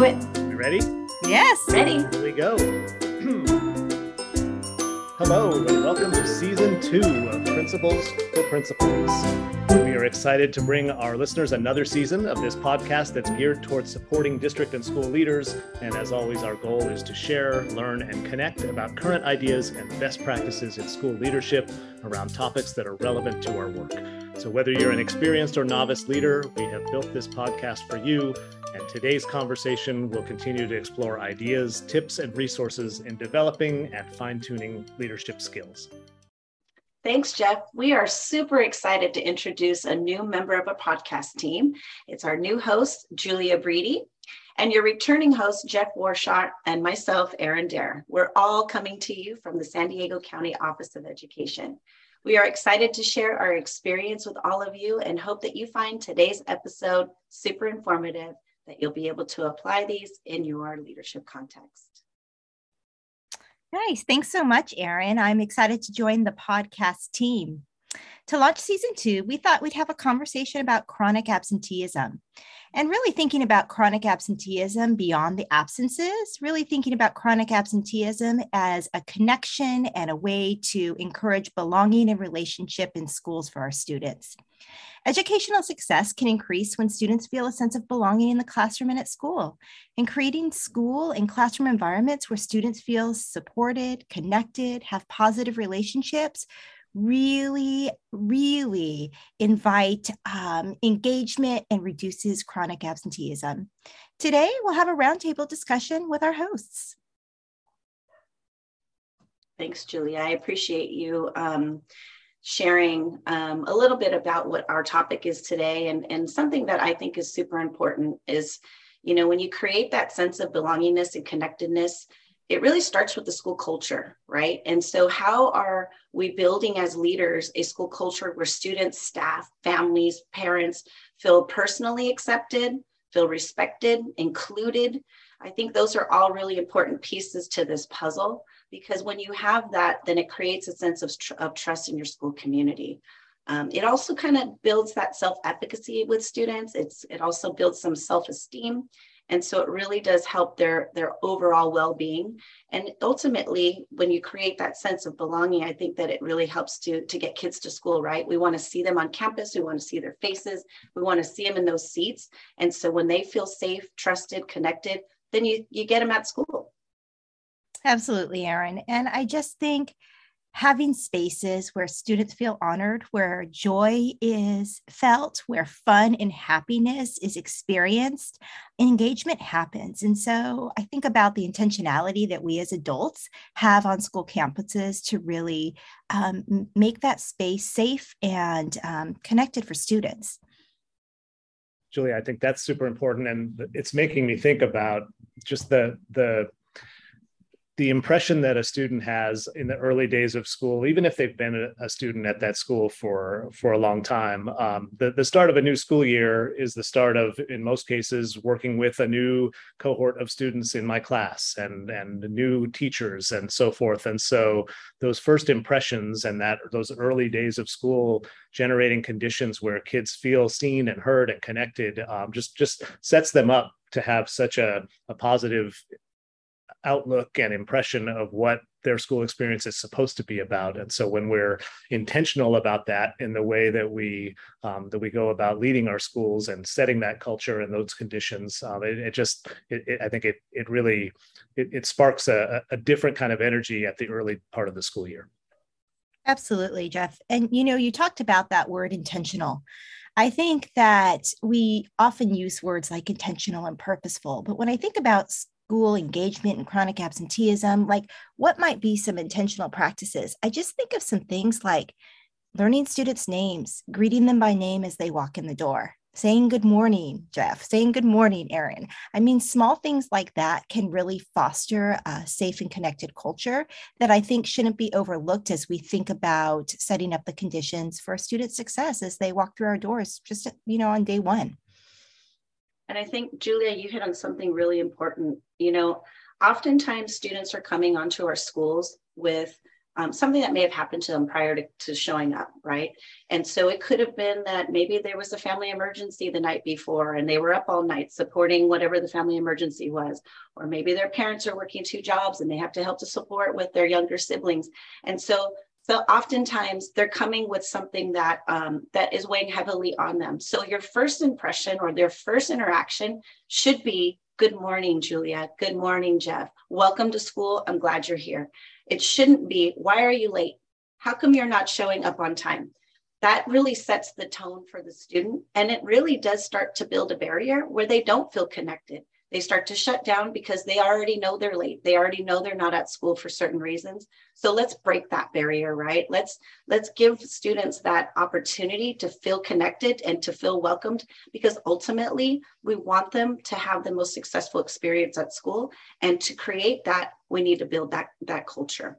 do it. You ready? Yes. Ready. Here we go. Hello, and welcome to season two of Principles for Principals. We are excited to bring our listeners another season of this podcast that's geared towards supporting district and school leaders. And as always, our goal is to share, learn, and connect about current ideas and best practices in school leadership around topics that are relevant to our work. So, whether you're an experienced or novice leader, we have built this podcast for you. And today's conversation will continue to explore ideas, tips, and resources in developing and fine tuning leadership skills. Thanks, Jeff. We are super excited to introduce a new member of our podcast team. It's our new host, Julia Breedy, and your returning host, Jeff Warshart, and myself, Erin Dare. We're all coming to you from the San Diego County Office of Education. We are excited to share our experience with all of you and hope that you find today's episode super informative, that you'll be able to apply these in your leadership context. Nice. Thanks so much, Erin. I'm excited to join the podcast team. To launch season two, we thought we'd have a conversation about chronic absenteeism and really thinking about chronic absenteeism beyond the absences, really thinking about chronic absenteeism as a connection and a way to encourage belonging and relationship in schools for our students. Educational success can increase when students feel a sense of belonging in the classroom and at school. And creating school and classroom environments where students feel supported, connected, have positive relationships really, really invite um, engagement and reduces chronic absenteeism. Today, we'll have a roundtable discussion with our hosts. Thanks, Julia. I appreciate you um, sharing um, a little bit about what our topic is today. And, and something that I think is super important is, you know, when you create that sense of belongingness and connectedness, it really starts with the school culture, right? And so, how are we building as leaders a school culture where students, staff, families, parents feel personally accepted, feel respected, included? I think those are all really important pieces to this puzzle because when you have that, then it creates a sense of, tr- of trust in your school community. Um, it also kind of builds that self-efficacy with students. It's it also builds some self-esteem and so it really does help their their overall well-being. And ultimately when you create that sense of belonging i think that it really helps to to get kids to school right? We want to see them on campus. We want to see their faces. We want to see them in those seats. And so when they feel safe trusted connected then you you get them at school. Absolutely erin. And i just think having spaces where students feel honored, where joy is felt, where fun and happiness is experienced, engagement happens. And so I think about the intentionality that we as adults have on school campuses to really um, make that space safe and um, connected for students. Julia, I think that's super important, and it's making me think about just the the the impression that a student has in the early days of school, even if they've been a, student at that school for for a long time, um, the the start of a new school year is the start of, in most cases, working with a new cohort of students in my class and and new teachers and so forth. And so those first impressions and that those early days of school generating conditions where kids feel seen and heard and connected um, just just sets them up to have such a, a positive outlook and impression of what their school experience is supposed to be about. And so when we're intentional about that in the way that we um, that we go about leading our schools and setting that culture and those conditions um, it, it, just it, it, i think it it really it, sparks a, a different kind of energy at the early part of the school year. Absolutely jeff. And you know you talked about that word intentional. I think that we often use words like intentional and purposeful, but when I think about school engagement and chronic absenteeism, like what might be some intentional practices? I just think of some things like learning students' names, greeting them by name as they walk in the door, saying good morning, Jeff, saying good morning, Erin. I mean, small things like that can really foster a safe and connected culture that I think shouldn't be overlooked as we think about setting up the conditions for student success as they walk through our doors just, you know, on day one. And I think, Julia, you hit on something really important. You know, oftentimes students are coming onto our schools with um, something that may have happened to them prior to, to showing up, right? And so it could have been that maybe there was a family emergency the night before and they were up all night supporting whatever the family emergency was. Or maybe their parents are working two jobs and they have to help to support with their younger siblings. And so so oftentimes they're coming with something that um, that is weighing heavily on them. So your first impression or their first interaction should be, "Good morning, Julia. Good morning, Jeff. Welcome to school. I'm glad you're here." It shouldn't be, why are you late? How come you're not showing up on time? That really sets the tone for the student. And it really does start to build a barrier where they don't feel connected. They start to shut down because they already know they're late. They already know they're not at school for certain reasons. So let's break that barrier, right? Let's let's give students that opportunity to feel connected and to feel welcomed because ultimately we want them to have the most successful experience at school and to create that we need to build that that culture.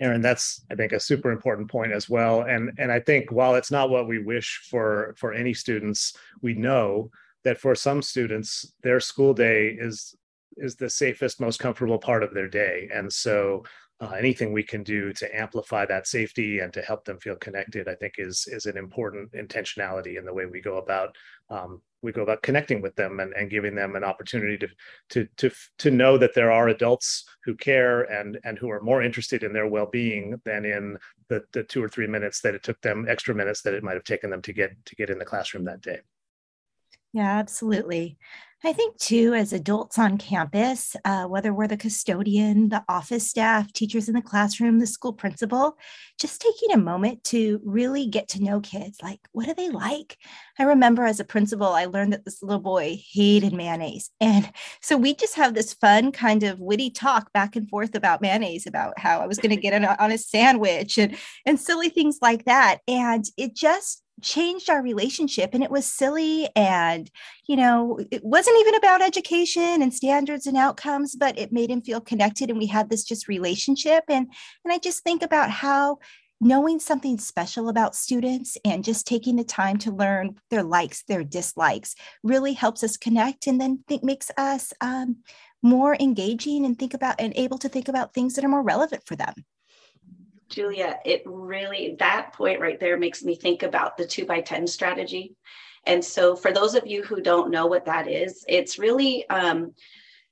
Erin, that's I think a super important point as well. And and I think while it's not what we wish for for any students, we know that for some students their school day is is the safest most comfortable part of their day. And so uh, anything we can do to amplify that safety and to help them feel connected i think is is an important intentionality in the way we go about um, we go about connecting with them and, and giving them an opportunity to, to to to know that there are adults who care and and who are more interested in their well-being than in the, the two or three minutes that it took them extra minutes that it might have taken them to get to get in the classroom that day yeah, absolutely. I think, too, as adults on campus, uh, whether we're the custodian, the office staff, teachers in the classroom, the school principal, just taking a moment to really get to know kids. Like, what do they like? I remember as a principal, I learned that this little boy hated mayonnaise. And so we just have this fun kind of witty talk back and forth about mayonnaise, about how I was going to get it on a sandwich and, and silly things like that. And it just changed our relationship and it was silly and you know it wasn't even about education and standards and outcomes but it made him feel connected and we had this just relationship and and i just think about how knowing something special about students and just taking the time to learn their likes their dislikes really helps us connect and then think makes us um, more engaging and think about and able to think about things that are more relevant for them Julia, it really, that point right there makes me think about the two by 10 strategy. And so for those of you who don't know what that is, it's really, um,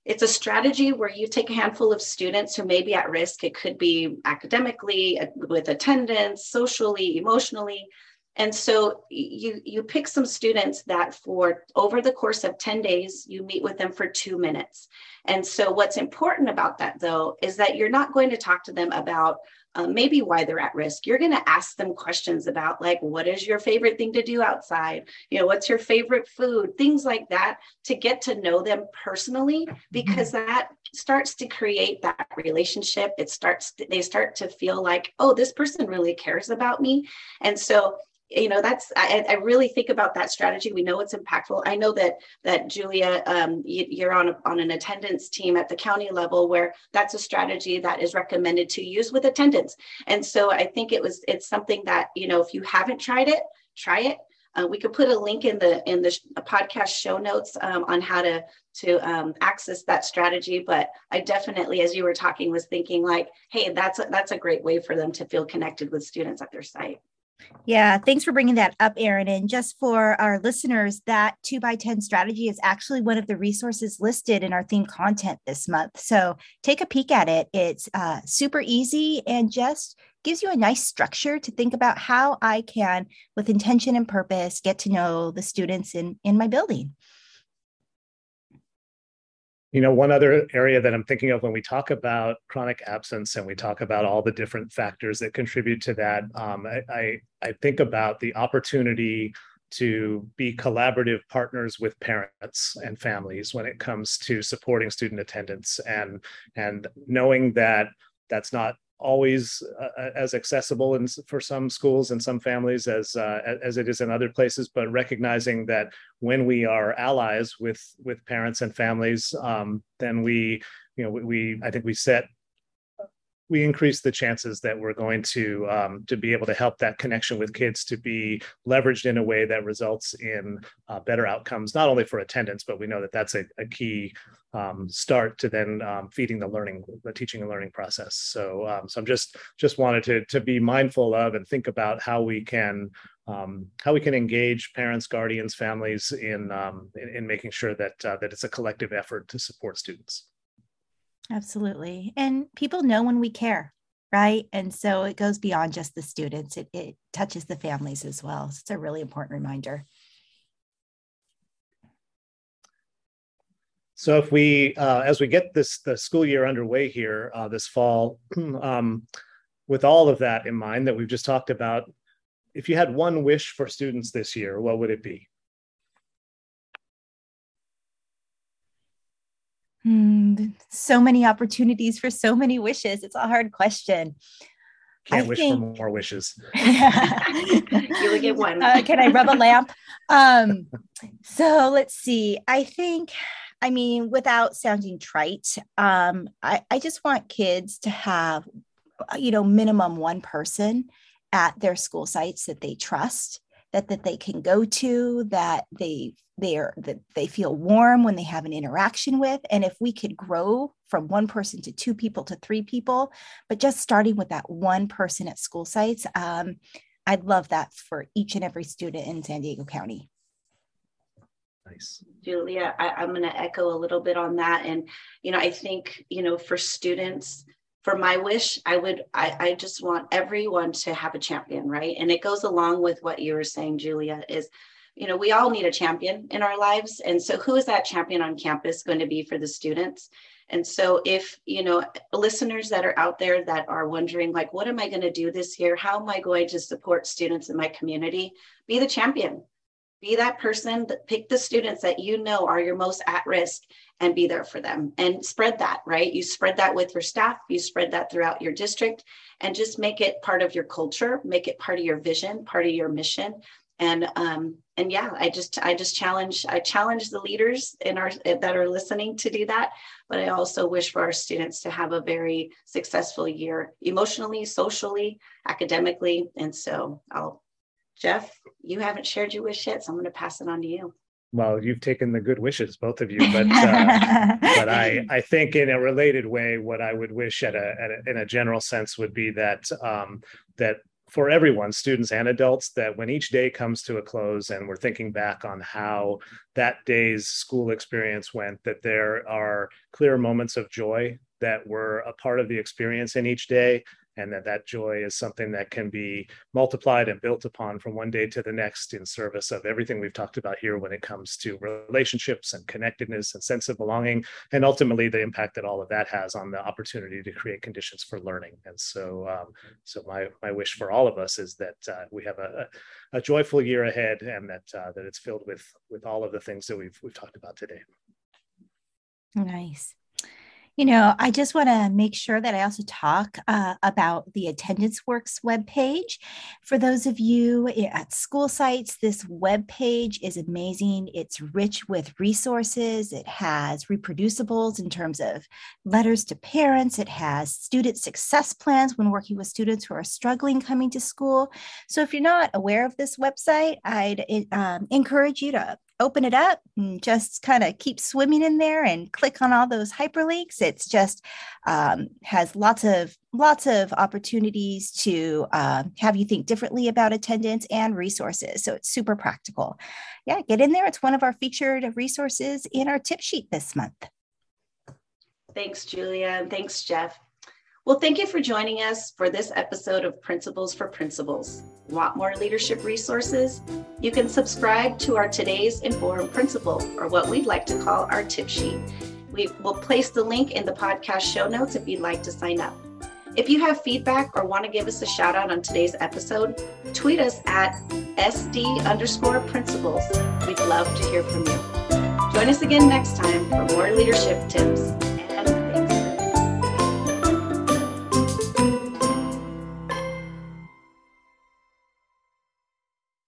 it's a strategy where you take a handful of students who may be at risk. It could be academically, uh, with attendance, socially, emotionally. And so you, you pick some students that for over the course of 10 days, you meet with them for two minutes. And so what's important about that though, is that you're not going to talk to them about um, maybe why they're at risk. You're going to ask them questions about, like, what is your favorite thing to do outside? You know, what's your favorite food? Things like that to get to know them personally, mm-hmm. because that starts to create that relationship. It starts, they start to feel like, oh, this person really cares about me. And so you know that's I, I, really think about that strategy. We know it's impactful. I know that that julia um, you, are on a, on an attendance team at the county level where that's a strategy that is recommended to use with attendance. And so i think it was it's something that you know if you haven't tried it try it. Uh, we could put a link in the in the podcast show notes um, on how to to um, access that strategy. But i definitely as you were talking was thinking like hey that's a, that's a great way for them to feel connected with students at their site yeah, thanks for bringing that up, Erin. And just for our listeners, that 2 by 10 strategy is actually one of the resources listed in our theme content this month. So take a peek at it. It's uh, super easy and just gives you a nice structure to think about how I can, with intention and purpose, get to know the students in, in my building. You know, one other area that I'm thinking of when we talk about chronic absence and we talk about all the different factors that contribute to that, um, I, I, I think about the opportunity to be collaborative partners with parents and families when it comes to supporting student attendance and and knowing that that's not always uh, uh, as accessible in, for some schools and some families as uh, as it is in other places but recognizing that when we are allies with with parents and families um, then we you know we, we, i think we set we increase the chances that we're going to um, to be able to help that connection with kids to be leveraged in a way that results in uh, better outcomes, not only for attendance, but we know that that's a, a key um, start to then um, feeding the learning, the teaching and learning process. So, um, so I'm just just wanted to to be mindful of and think about how we can um, how we can engage parents, guardians, families in um, in, in, making sure that uh, that it's a collective effort to support students. Absolutely, and people know when we care, right? And so it goes beyond just the students; it it touches the families as well. So it's a really important reminder. So if we, uh, as we get this the school year underway here uh, this fall, um, with all of that in mind that we've just talked about, if you had one wish for students this year, what would it be? Hmm, so many opportunities for so many wishes. It's a hard question. Can't I wish think... for more wishes. you would get one. Uh, can I rub a lamp? Um, so let's see. I think I mean, without sounding trite, um, I, I just want kids to have, you know, minimum one person at their school sites that they trust, that that they can go to, that they they are that they feel warm when they have an interaction with. And if we could grow from one person to two people to three people, but just starting with that one person at school sites, um, I'd love that for each and every student in San Diego County. Nice. Julia, I, am going to echo a little bit on that. And, you know, I think, you know, for students, for my wish, I would, I, I just want everyone to have a champion, right? And it goes along with what you were saying, Julia, is, you know, we all need a champion in our lives. And so who is that champion on campus going to be for the students? And so if, you know, listeners that are out there that are wondering, like, what am I going to do this year? How am I going to support students in my community? Be the champion be that person that pick the students that you know are your most at risk and be there for them and spread that right? You spread that with your staff you spread that throughout your district and just make it part of your culture make it part of your vision part of your mission. And um and yeah i just i just challenge i challenge the leaders in our that are listening to do that. But i also wish for our students to have a very successful year emotionally socially academically. And so i'll Jeff, you haven't shared your wish yet, so I'm going to pass it on to you. Well, you've taken the good wishes, both of you, but uh, but I I think in a related way, what I would wish at a, at a in a general sense would be that um, that for everyone, students and adults, that when each day comes to a close and we're thinking back on how that day's school experience went, that there are clear moments of joy that were a part of the experience in each day and that that joy is something that can be multiplied and built upon from one day to the next in service of everything we've talked about here when it comes to relationships and connectedness and sense of belonging and ultimately the impact that all of that has on the opportunity to create conditions for learning. And so um, so my my wish for all of us is that uh, we have a, a, joyful year ahead and that uh, that it's filled with with all of the things that we've we've talked about today. Nice you know, I just want to make sure that I also talk uh, about the Attendance Works webpage. For those of you at school sites, this webpage is amazing. It's rich with resources. It has reproducibles in terms of letters to parents. It has student success plans when working with students who are struggling coming to school. So if you're not aware of this website, I'd um, encourage you to open it up and just kind of keep swimming in there and click on all those hyperlinks. It's just um, has lots of lots of opportunities to uh, have you think differently about attendance and resources. So it's super practical. Yeah get in there. It's one of our featured resources in our tip sheet this month. Thanks julia and thanks jeff. Well, thank you for joining us for this episode of Principles for Principals. Want more leadership resources? You can subscribe to our Today's Informed Principal, or what we'd like to call our tip sheet. We will place the link in the podcast show notes if you'd like to sign up. If you have feedback or want to give us a shout out on today's episode, tweet us at SD underscore principals. We'd love to hear from you. Join us again next time for more leadership tips.